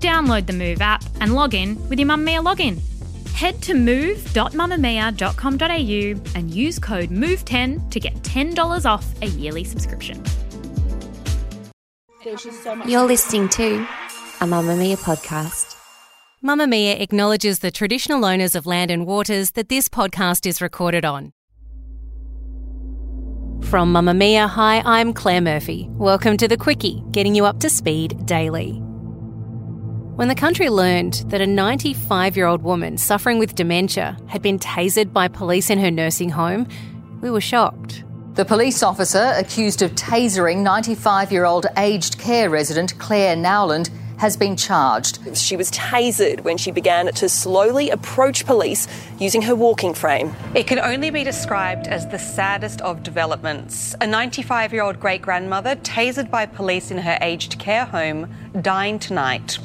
Download the Move app and log in with your Mamamia login. Head to move.mamamia.com.au and use code MOVE10 to get $10 off a yearly subscription. You're listening to a Mamamia podcast. Mamamia acknowledges the traditional owners of land and waters that this podcast is recorded on. From Mamamia, hi, I'm Claire Murphy. Welcome to the Quicky, getting you up to speed daily. When the country learned that a 95 year old woman suffering with dementia had been tasered by police in her nursing home, we were shocked. The police officer accused of tasering 95 year old aged care resident Claire Nowland has been charged. She was tasered when she began to slowly approach police using her walking frame. It can only be described as the saddest of developments. A 95 year old great grandmother tasered by police in her aged care home, dying tonight.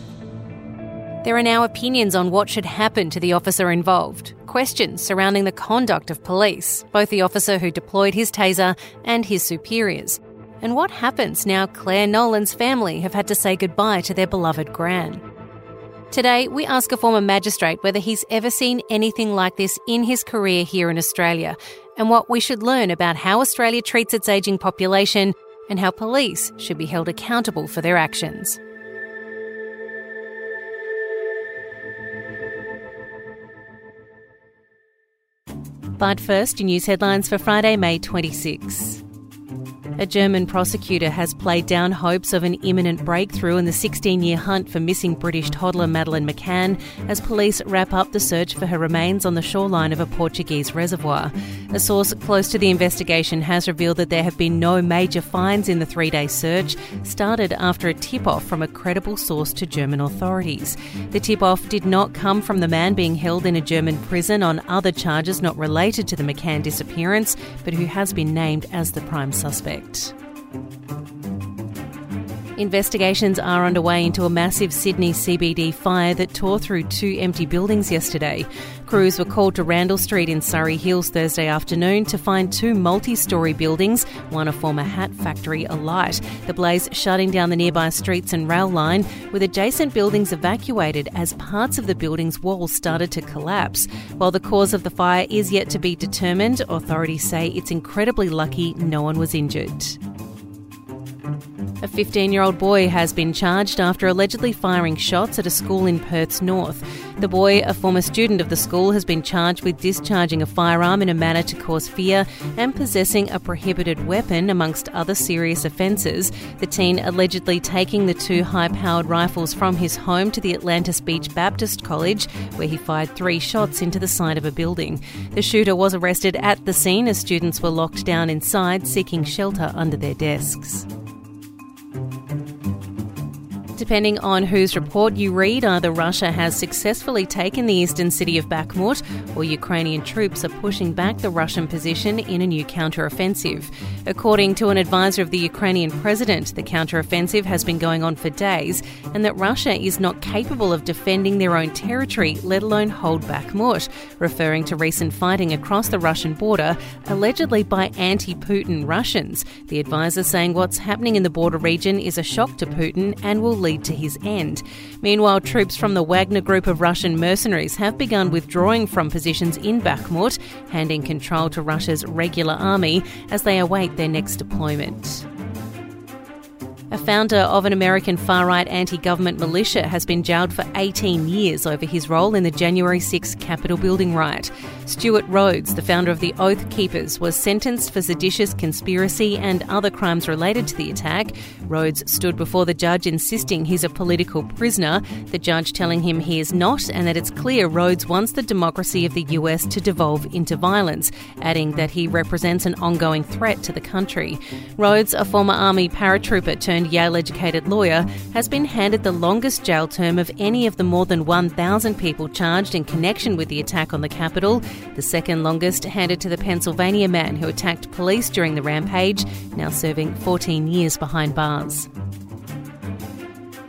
There are now opinions on what should happen to the officer involved, questions surrounding the conduct of police, both the officer who deployed his taser and his superiors. And what happens now Claire Nowland's family have had to say goodbye to their beloved Gran? Today, we ask a former magistrate whether he's ever seen anything like this in his career here in Australia and what we should learn about how Australia treats its ageing population and how police should be held accountable for their actions. But first, your news headlines for Friday, May 26. A German prosecutor has played down hopes of an imminent breakthrough in the 16 year hunt for missing British toddler Madeleine McCann as police wrap up the search for her remains on the shoreline of a Portuguese reservoir. A source close to the investigation has revealed that there have been no major finds in the three day search, started after a tip off from a credible source to German authorities. The tip off did not come from the man being held in a German prison on other charges not related to the McCann disappearance, but who has been named as the prime suspect. Investigations are underway into a massive Sydney CBD fire that tore through two empty buildings yesterday. Crews were called to Randle Street in Surry Hills Thursday afternoon to find two multi story buildings, one a former hat factory, alight. The blaze shutting down the nearby streets and rail line, with adjacent buildings evacuated as parts of the building's walls started to collapse. While the cause of the fire is yet to be determined, authorities say it's incredibly lucky no one was injured. A 15 year old boy has been charged after allegedly firing shots at a school in Perth's north. The boy, a former student of the school, has been charged with discharging a firearm in a manner to cause fear and possessing a prohibited weapon, amongst other serious offences. The teen allegedly taking the two high powered rifles from his home to the Atlantis Beach Baptist College, where he fired three shots into the side of a building. The shooter was arrested at the scene as students were locked down inside seeking shelter under their desks. Depending on whose report you read, either Russia has successfully taken the eastern city of Bakhmut or Ukrainian troops are pushing back the Russian position in a new counteroffensive. According to an advisor of the Ukrainian president, the counteroffensive has been going on for days and that Russia is not capable of defending their own territory, let alone hold Bakhmut, referring to recent fighting across the Russian border, allegedly by anti Putin Russians. The advisor saying what's happening in the border region is a shock to Putin and will lead to his end. Meanwhile, troops from the Wagner group of Russian mercenaries have begun withdrawing from positions in Bakhmut, handing control to Russia's regular army as they await their next deployment. A founder of an American far right anti government militia has been jailed for 18 years over his role in the January 6 Capitol building riot. Stewart Rhodes, the founder of the Oath Keepers, was sentenced for seditious conspiracy and other crimes related to the attack. Rhodes stood before the judge insisting he's a political prisoner, the judge telling him he is not and that it's clear Rhodes wants the democracy of the US to devolve into violence, adding that he represents an ongoing threat to the country. Rhodes, a former army paratrooper turned Yale educated lawyer, has been handed the longest jail term of any of the more than 1,000 people charged in connection with the attack on the Capitol. The second longest handed to the Pennsylvania man who attacked police during the rampage, now serving 14 years behind bars.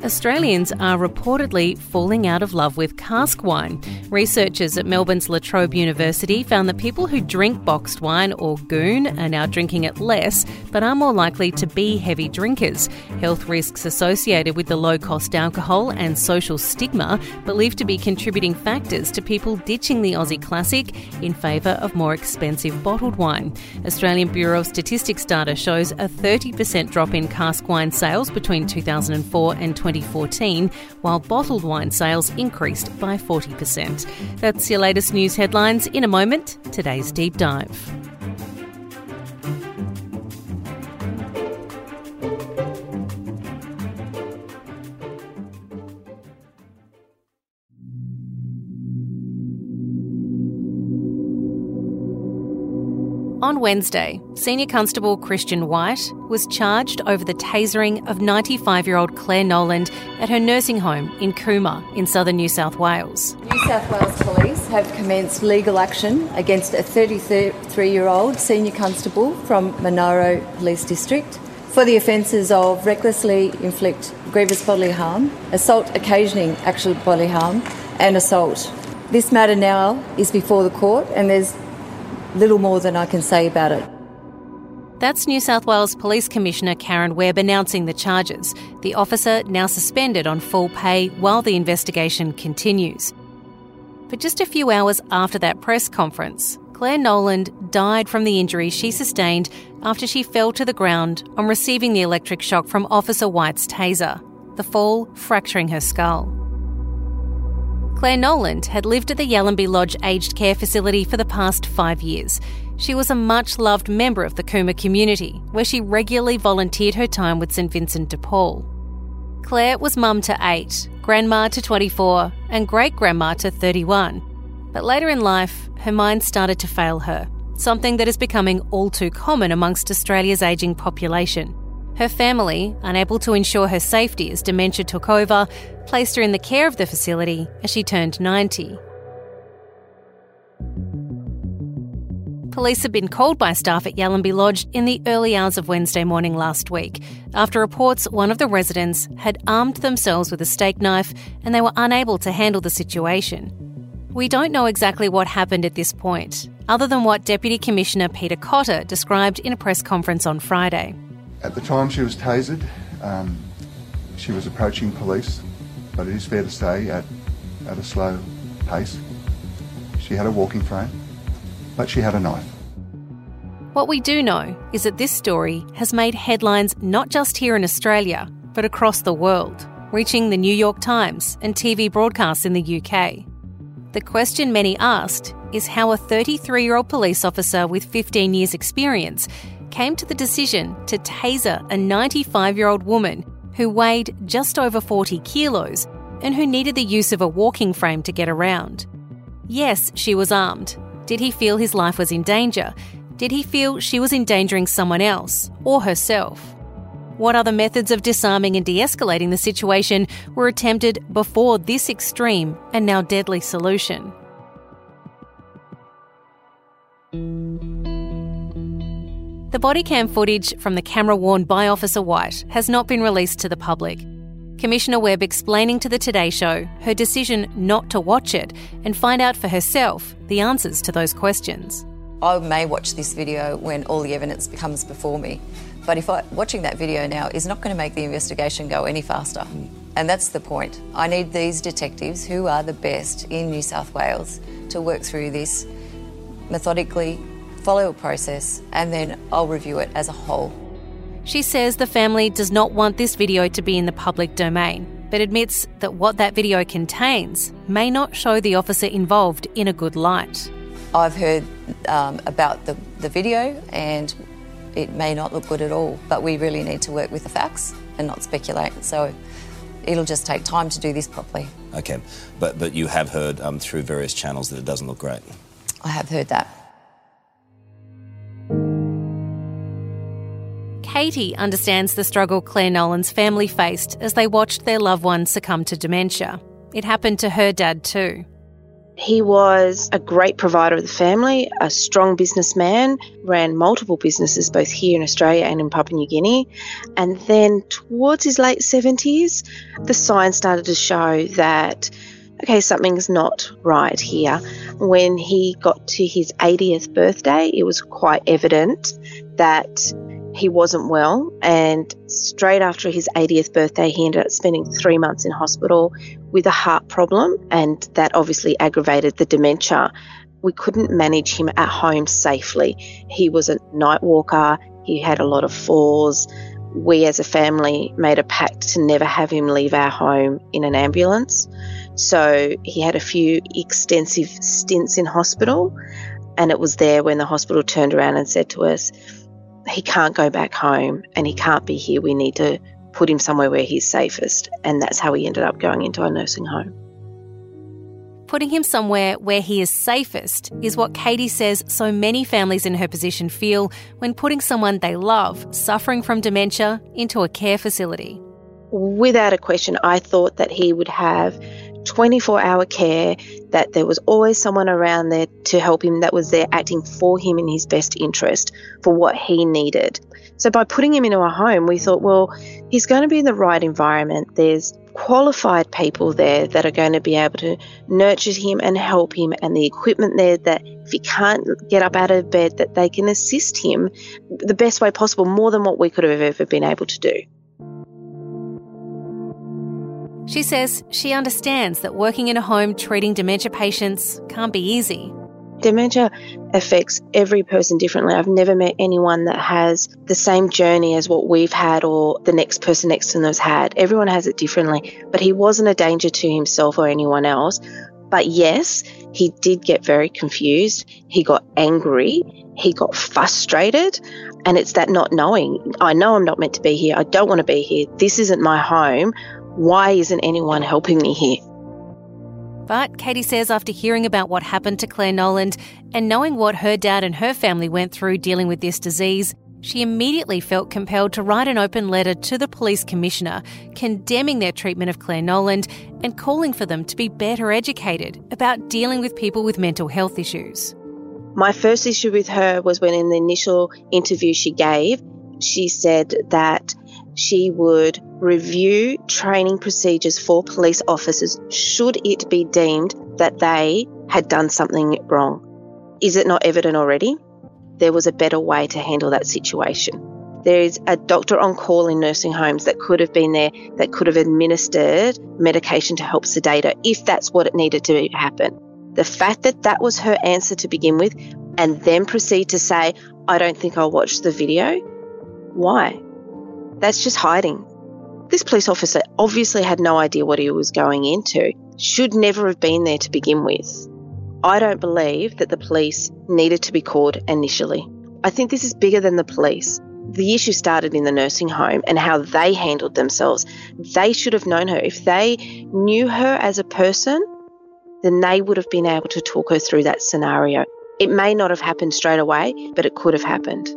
Australians are reportedly falling out of love with cask wine. Researchers at Melbourne's La Trobe University found that people who drink boxed wine or goon are now drinking it less, but are more likely to be heavy drinkers. Health risks associated with the low cost alcohol and social stigma believed to be contributing factors to people ditching the Aussie classic in favour of more expensive bottled wine. Australian Bureau of Statistics data shows a 30% drop in cask wine sales between 2004 and 20. 2014, while bottled wine sales increased by 40%. That's your latest news headlines. In a moment, today's deep dive. Wednesday, Senior Constable Christian White was charged over the tasering of 95 year old Claire Nowland at her nursing home in Cooma in southern New South Wales. New South Wales Police have commenced legal action against a 33 year old senior constable from Monaro Police District for the offences of recklessly inflict grievous bodily harm, assault occasioning actual bodily harm, and assault. This matter now is before the court, and there's little more than I can say about it. That's New South Wales Police Commissioner Karen Webb announcing the charges. The officer now suspended on full pay while the investigation continues. But just a few hours after that press conference, Claire Nowland died from the injuries she sustained after she fell to the ground on receiving the electric shock from Officer White's taser, the fall fracturing her skull. Claire Nowland had lived at the Yallambee Lodge aged care facility for the past five years. She was a much loved member of the Cooma community, where she regularly volunteered her time with St Vincent de Paul. Claire was mum to eight, grandma to 24, and great grandma to 31. But later in life, her mind started to fail her, something that is becoming all too common amongst Australia's ageing population. Her family, unable to ensure her safety as dementia took over, placed her in the care of the facility as she turned 90. Police had been called by staff at Yallambee Lodge in the early hours of Wednesday morning last week after reports one of the residents had armed themselves with a steak knife and they were unable to handle the situation. We don't know exactly what happened at this point, other than what Deputy Commissioner Peter Cotter described in a press conference on Friday. At the time she was tasered, um, she was approaching police, but it is fair to say at, at a slow pace. She had a walking frame, but she had a knife. What we do know is that this story has made headlines not just here in Australia, but across the world, reaching the New York Times and TV broadcasts in the UK. The question many asked is how a 33 year old police officer with 15 years' experience came to the decision to taser a 95 year old woman who weighed just over 40 kilos and who needed the use of a walking frame to get around. Yes, she was armed. Did he feel his life was in danger? Did he feel she was endangering someone else or herself? What other methods of disarming and de escalating the situation were attempted before this extreme and now deadly solution? The body cam footage from the camera worn by Officer White has not been released to the public. Commissioner Webb explaining to the Today Show her decision not to watch it and find out for herself the answers to those questions. I may watch this video when all the evidence comes before me, but if I, watching that video now is not going to make the investigation go any faster. And that's the point. I need these detectives, who are the best in New South Wales, to work through this methodically, follow a process, and then I'll review it as a whole. She says the family does not want this video to be in the public domain, but admits that what that video contains may not show the officer involved in a good light. I've heard um, about the, the video and it may not look good at all, but we really need to work with the facts and not speculate. So it'll just take time to do this properly. Okay, but, but you have heard um, through various channels that it doesn't look great? I have heard that. Katie understands the struggle Claire Nowland's family faced as they watched their loved one succumb to dementia. It happened to her dad too. He was a great provider of the family, a strong businessman, ran multiple businesses both here in Australia and in Papua New Guinea. And then towards his late 70s, the signs started to show that, okay, something's not right here. When he got to his 80th birthday, it was quite evident that he wasn't well. And straight after his 80th birthday, he ended up spending three months in hospital with a heart problem, and that obviously aggravated the dementia. We couldn't manage him at home safely. He was a night walker, he had a lot of falls. We as a family made a pact to never have him leave our home in an ambulance. So he had a few extensive stints in hospital, and it was there when the hospital turned around and said to us, he can't go back home and he can't be here. We need to put him somewhere where he's safest. And that's how he ended up going into a nursing home. Putting him somewhere where he is safest is what Katie says so many families in her position feel when putting someone they love, suffering from dementia, into a care facility. Without a question, I thought that he would have 24 hour care, that there was always someone around there to help him that was there acting for him in his best interest for what he needed. So by putting him into a home, we thought, well, he's going to be in the right environment. There's qualified people there that are going to be able to nurture him and help him and the equipment there that if he can't get up out of bed that they can assist him the best way possible more than what we could have ever been able to do. She says she understands that working in a home treating dementia patients can't be easy. Dementia affects every person differently. I've never met anyone that has the same journey as what we've had or the next person next to has had. Everyone has it differently. But he wasn't a danger to himself or anyone else. But yes, he did get very confused. He got angry. He got frustrated. And it's that not knowing. I know I'm not meant to be here. I don't want to be here. This isn't my home. Why isn't anyone helping me here? But Katie says after hearing about what happened to Claire Nowland and knowing what her dad and her family went through dealing with this disease, she immediately felt compelled to write an open letter to the police commissioner condemning their treatment of Claire Nowland and calling for them to be better educated about dealing with people with mental health issues. My first issue with her was when, in the initial interview she gave, she said that she would review training procedures for police officers should it be deemed that they had done something wrong. Is it not evident already? There was a better way to handle that situation. There is a doctor on call in nursing homes that could have been there, that could have administered medication to help sedate her if that's what it needed to happen. The fact that that was her answer to begin with, and then proceed to say, I don't think I'll watch the video. Why? That's just hiding. This police officer obviously had no idea what he was going into, should never have been there to begin with. I don't believe that the police needed to be called initially. I think this is bigger than the police. The issue started in the nursing home and how they handled themselves. They should have known her. If they knew her as a person, then they would have been able to talk her through that scenario. It may not have happened straight away, but it could have happened.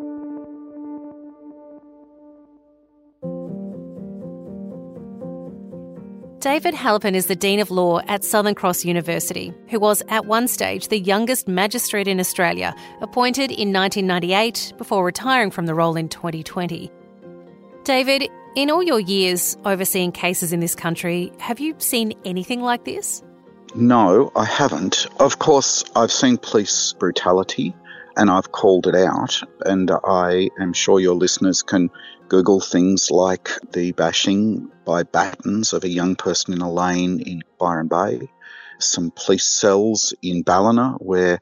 David Heilpern is the Dean of Law at Southern Cross University, who was at one stage the youngest magistrate in Australia, appointed in 1998 before retiring from the role in 2020. David, in all your years overseeing cases in this country, have you seen anything like this? No, I haven't. Of course, I've seen police brutality and I've called it out. And I am sure your listeners can Google things like the bashing by batons of a young person in a lane in Byron Bay, some police cells in Ballina where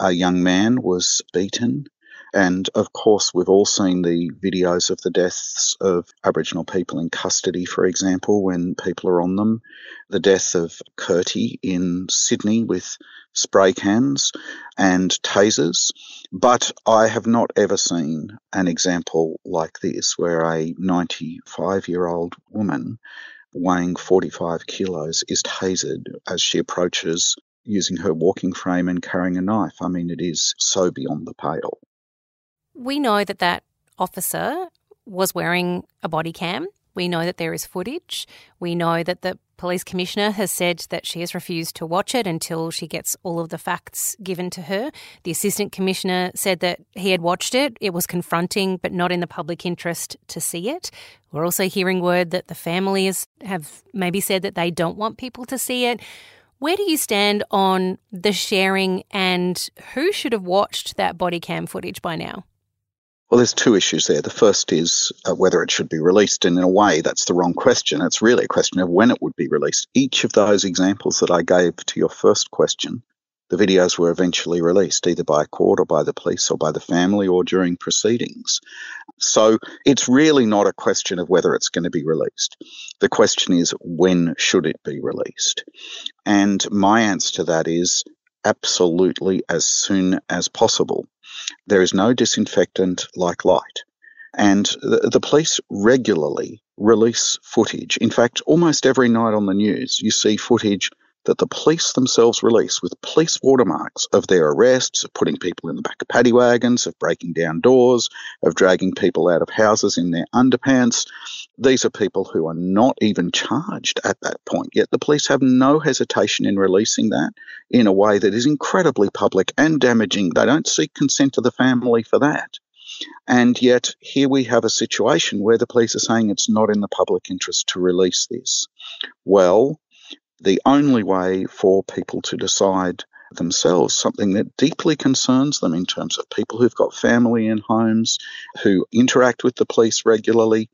a young man was beaten. And of course, we've all seen the videos of the deaths of Aboriginal people in custody, for example, when people are on them. The death of Curti in Sydney with spray cans and tasers. But I have not ever seen an example like this where a 95 year old woman weighing 45 kilos is tasered as she approaches using her walking frame and carrying a knife. I mean, it is so beyond the pale. We know that that officer was wearing a body cam. We know that there is footage. We know that the police commissioner has said that she has refused to watch it until she gets all of the facts given to her. The assistant commissioner said that he had watched it. It was confronting, but not in the public interest to see it. We're also hearing word that the families have maybe said that they don't want people to see it. Where do you stand on the sharing and who should have watched that body cam footage by now? Well, there's two issues there. The first is uh, whether it should be released, and in a way, that's the wrong question. It's really a question of when it would be released. Each of those examples that I gave to your first question, the videos were eventually released either by a court or by the police or by the family or during proceedings. So it's really not a question of whether it's going to be released. The question is when should it be released? And my answer to that is absolutely as soon as possible. There is no disinfectant like light. And the, the, police regularly release footage. In fact, almost every night on the news, you see footage that the police themselves release with police watermarks of their arrests, of putting people in the back of paddy wagons, of breaking down doors, of dragging people out of houses in their underpants. These are people who are not even charged at that point, yet the police have no hesitation in releasing that in a way that is incredibly public and damaging. They don't seek consent of the family for that. And yet, here we have a situation where the police are saying it's not in the public interest to release this. Well, the only way for people to decide themselves something that deeply concerns them in terms of people who've got family in homes, who interact with the police regularly.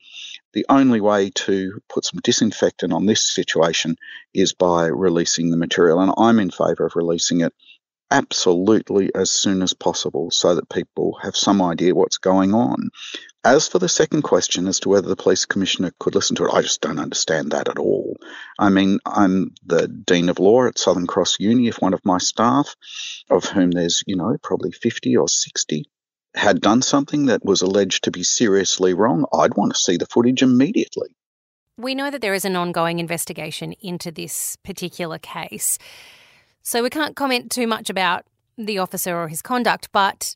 The only way to put some disinfectant on this situation is by releasing the material. And I'm in favour of releasing it absolutely as soon as possible so that people have some idea what's going on. As for the second question as to whether the police commissioner could listen to it, I just don't understand that at all. I mean, I'm the Dean of Law at Southern Cross Uni. If one of my staff, of whom there's, you know, probably 50 or 60, had done something that was alleged to be seriously wrong, I'd want to see the footage immediately. We know that there is an ongoing investigation into this particular case. So we can't comment too much about the officer or his conduct, but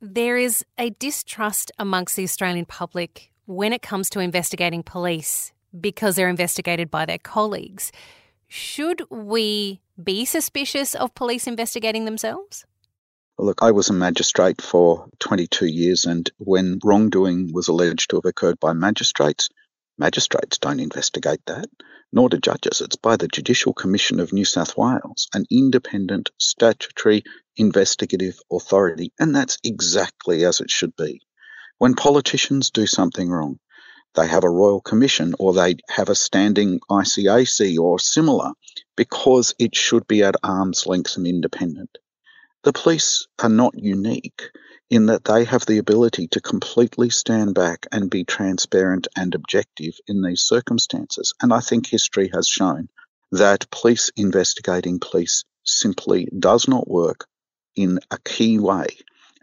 there is a distrust amongst the Australian public when it comes to investigating police because they're investigated by their colleagues. Should we be suspicious of police investigating themselves? Look, I was a magistrate for 22 years, and when wrongdoing was alleged to have occurred by magistrates, magistrates don't investigate that, nor do judges. It's by the Judicial Commission of New South Wales, an independent statutory investigative authority, and that's exactly as it should be. When politicians do something wrong, they have a royal commission or they have a standing ICAC or similar because it should be at arm's length and independent. The police are not unique in that they have the ability to completely stand back and be transparent and objective in these circumstances. And I think history has shown that police investigating police simply does not work in a key way,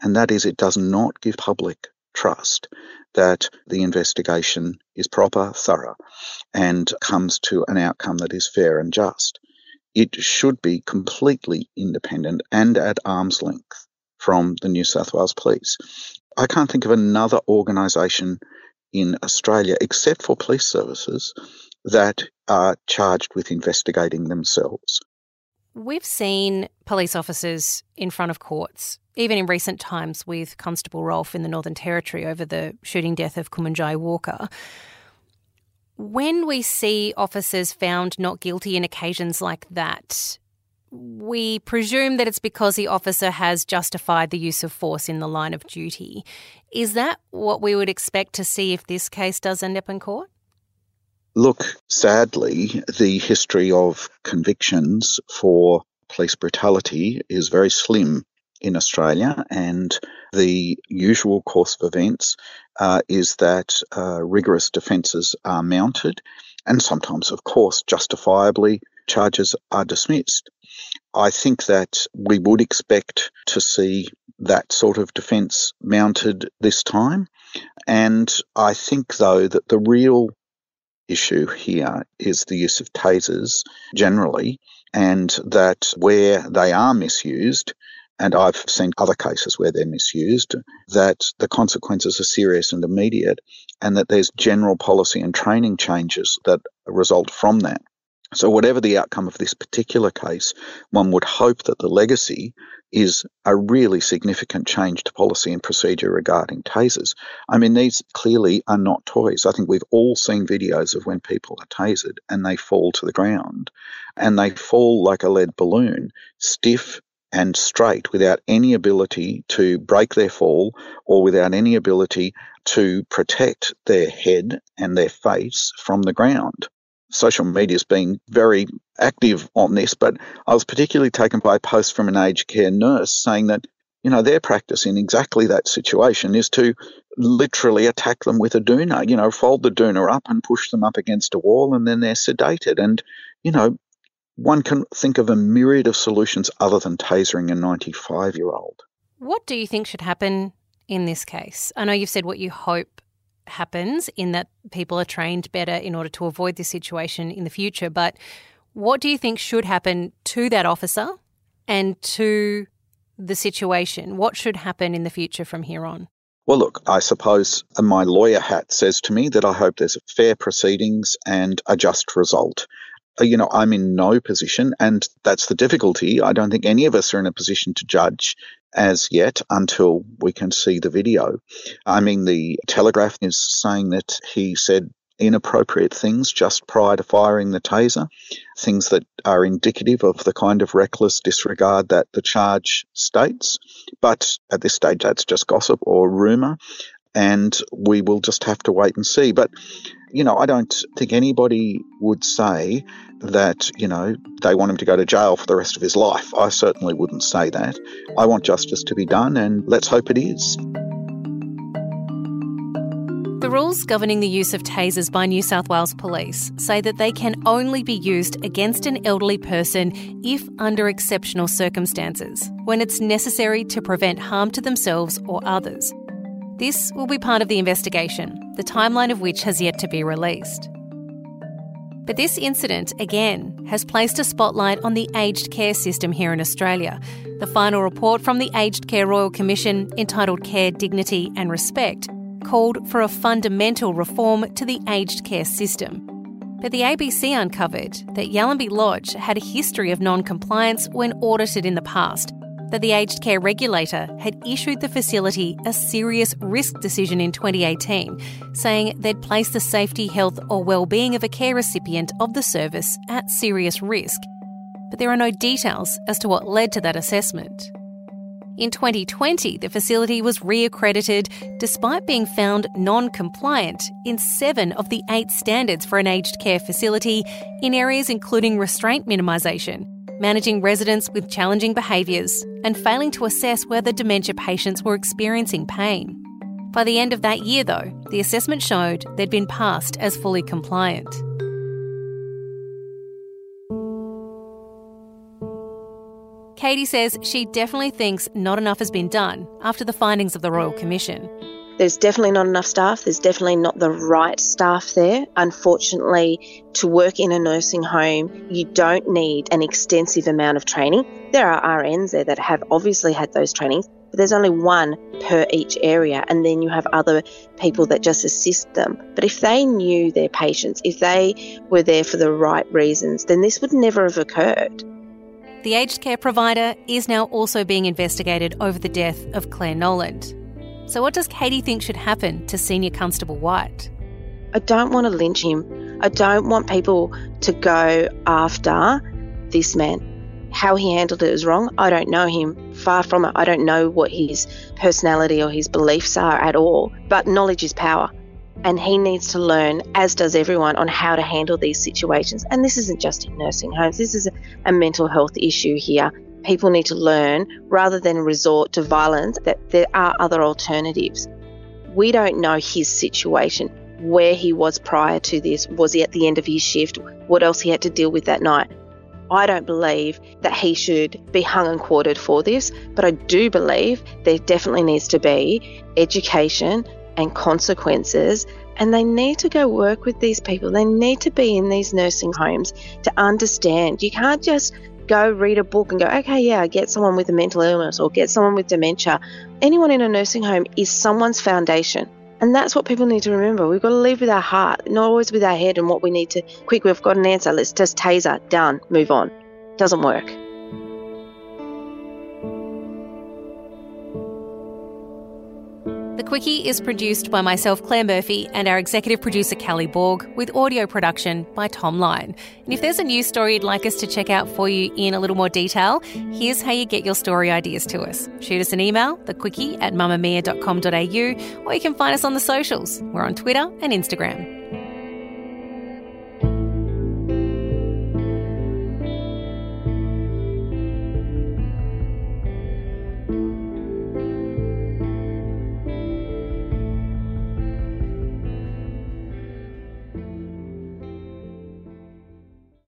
and that is it does not give public trust that the investigation is proper, thorough, and comes to an outcome that is fair and just. It should be completely independent and at arm's length from the New South Wales Police. I can't think of another organisation in Australia, except for police services, that are charged with investigating themselves. We've seen police officers in front of courts, even in recent times with Constable Rolfe in the Northern Territory over the shooting death of Kumanjai Walker. When we see officers found not guilty in occasions like that, we presume that it's because the officer has justified the use of force in the line of duty. Is that what we would expect to see if this case does end up in court? Look, sadly, the history of convictions for police brutality is very slim in Australia, and the usual course of events uh, is that uh, rigorous defences are mounted, and sometimes, of course, justifiably, charges are dismissed. I think that we would expect to see that sort of defence mounted this time. And I think, though, that the real issue here is the use of tasers generally, and that where they are misused, and I've seen other cases where they're misused, that the consequences are serious and immediate, and that there's general policy and training changes that result from that. So, whatever the outcome of this particular case, one would hope that the legacy is a really significant change to policy and procedure regarding tasers. I mean, these clearly are not toys. I think we've all seen videos of when people are tasered and they fall to the ground and they fall like a lead balloon, stiff and straight without any ability to break their fall or without any ability to protect their head and their face from the ground. Social media has been very active on this, but I was particularly taken by a post from an aged care nurse saying that, you know, their practice in exactly that situation is to literally attack them with a doona, you know, fold the doona up and push them up against a wall and then they're sedated. And, you know, one can think of a myriad of solutions other than tasering a 95 year old. What do you think should happen in this case? I know you've said what you hope happens in that people are trained better in order to avoid this situation in the future, but what do you think should happen to that officer and to the situation? What should happen in the future from here on? Well, look, I suppose my lawyer hat says to me that I hope there's fair proceedings and a just result. Uh, you know, I'm in no position, and that's the difficulty. I don't think any of us are in a position to judge as yet until we can see the video. I mean, the Telegraph is saying that he said inappropriate things just prior to firing the taser, things that are indicative of the kind of reckless disregard that the charge states. But at this stage, that's just gossip or rumour, and we will just have to wait and see. But you know, I don't think anybody would say that, you know, they want him to go to jail for the rest of his life. I certainly wouldn't say that. I want justice to be done, and let's hope it is. The rules governing the use of tasers by New South Wales Police say that they can only be used against an elderly person if under exceptional circumstances, when it's necessary to prevent harm to themselves or others. This will be part of the investigation, the timeline of which has yet to be released. But this incident, again, has placed a spotlight on the aged care system here in Australia. The final report from the Aged Care Royal Commission, entitled Care, Dignity and Respect, called for a fundamental reform to the aged care system. But the ABC uncovered that Yallambee Lodge had a history of non compliance when audited in the past, that the aged care regulator had issued the facility a serious risk decision in 2018, saying they'd placed the safety, health, or well-being of a care recipient of the service at serious risk. But there are no details as to what led to that assessment. In 2020, the facility was re-accredited despite being found non-compliant in seven of the eight standards for an aged care facility in areas including restraint minimisation, managing residents with challenging behaviours, and failing to assess whether dementia patients were experiencing pain. By the end of that year, though, the assessment showed they'd been passed as fully compliant. Katie says she definitely thinks not enough has been done after the findings of the Royal Commission. There's definitely not enough staff. There's definitely not the right staff there. Unfortunately, to work in a nursing home, you don't need an extensive amount of training. There are RNs there that have obviously had those trainings, but there's only one per each area, and then you have other people that just assist them. But if they knew their patients, if they were there for the right reasons, then this would never have occurred. The aged care provider is now also being investigated over the death of Claire Nowland. So, what does Katie think should happen to Senior Constable White? I don't want to lynch him. I don't want people to go after this man. How he handled it is wrong. I don't know him. Far from it. I don't know what his personality or his beliefs are at all. But knowledge is power. And he needs to learn, as does everyone, on how to handle these situations. And this isn't just in nursing homes, this is a, mental health issue here people need to learn rather than resort to violence that there are other alternatives. We don't know his situation, where he was prior to this. Was he at the end of his shift? What else he had to deal with that night? I don't believe that he should be hung and quartered for this, but I do believe there definitely needs to be education and consequences. And they need to go work with these people. They need to be in these nursing homes to understand. You can't just go read a book and go, okay, yeah, get someone with a mental illness or get someone with dementia. Anyone in a nursing home is someone's foundation. And that's what people need to remember. We've got to leave with our heart, not always with our head and what we need to. Quick, we've got an answer. Let's just taser, done, move on. Doesn't work. Quicky is produced by myself, Claire Murphy, and our executive producer, Kally Borg, with audio production by Thom Lion. And if there's a news story you'd like us to check out for you in a little more detail, here's how you get your story ideas to us. Shoot us an email, thequicky at mamamia.com.au, or you can find us on the socials. We're on Twitter and Instagram.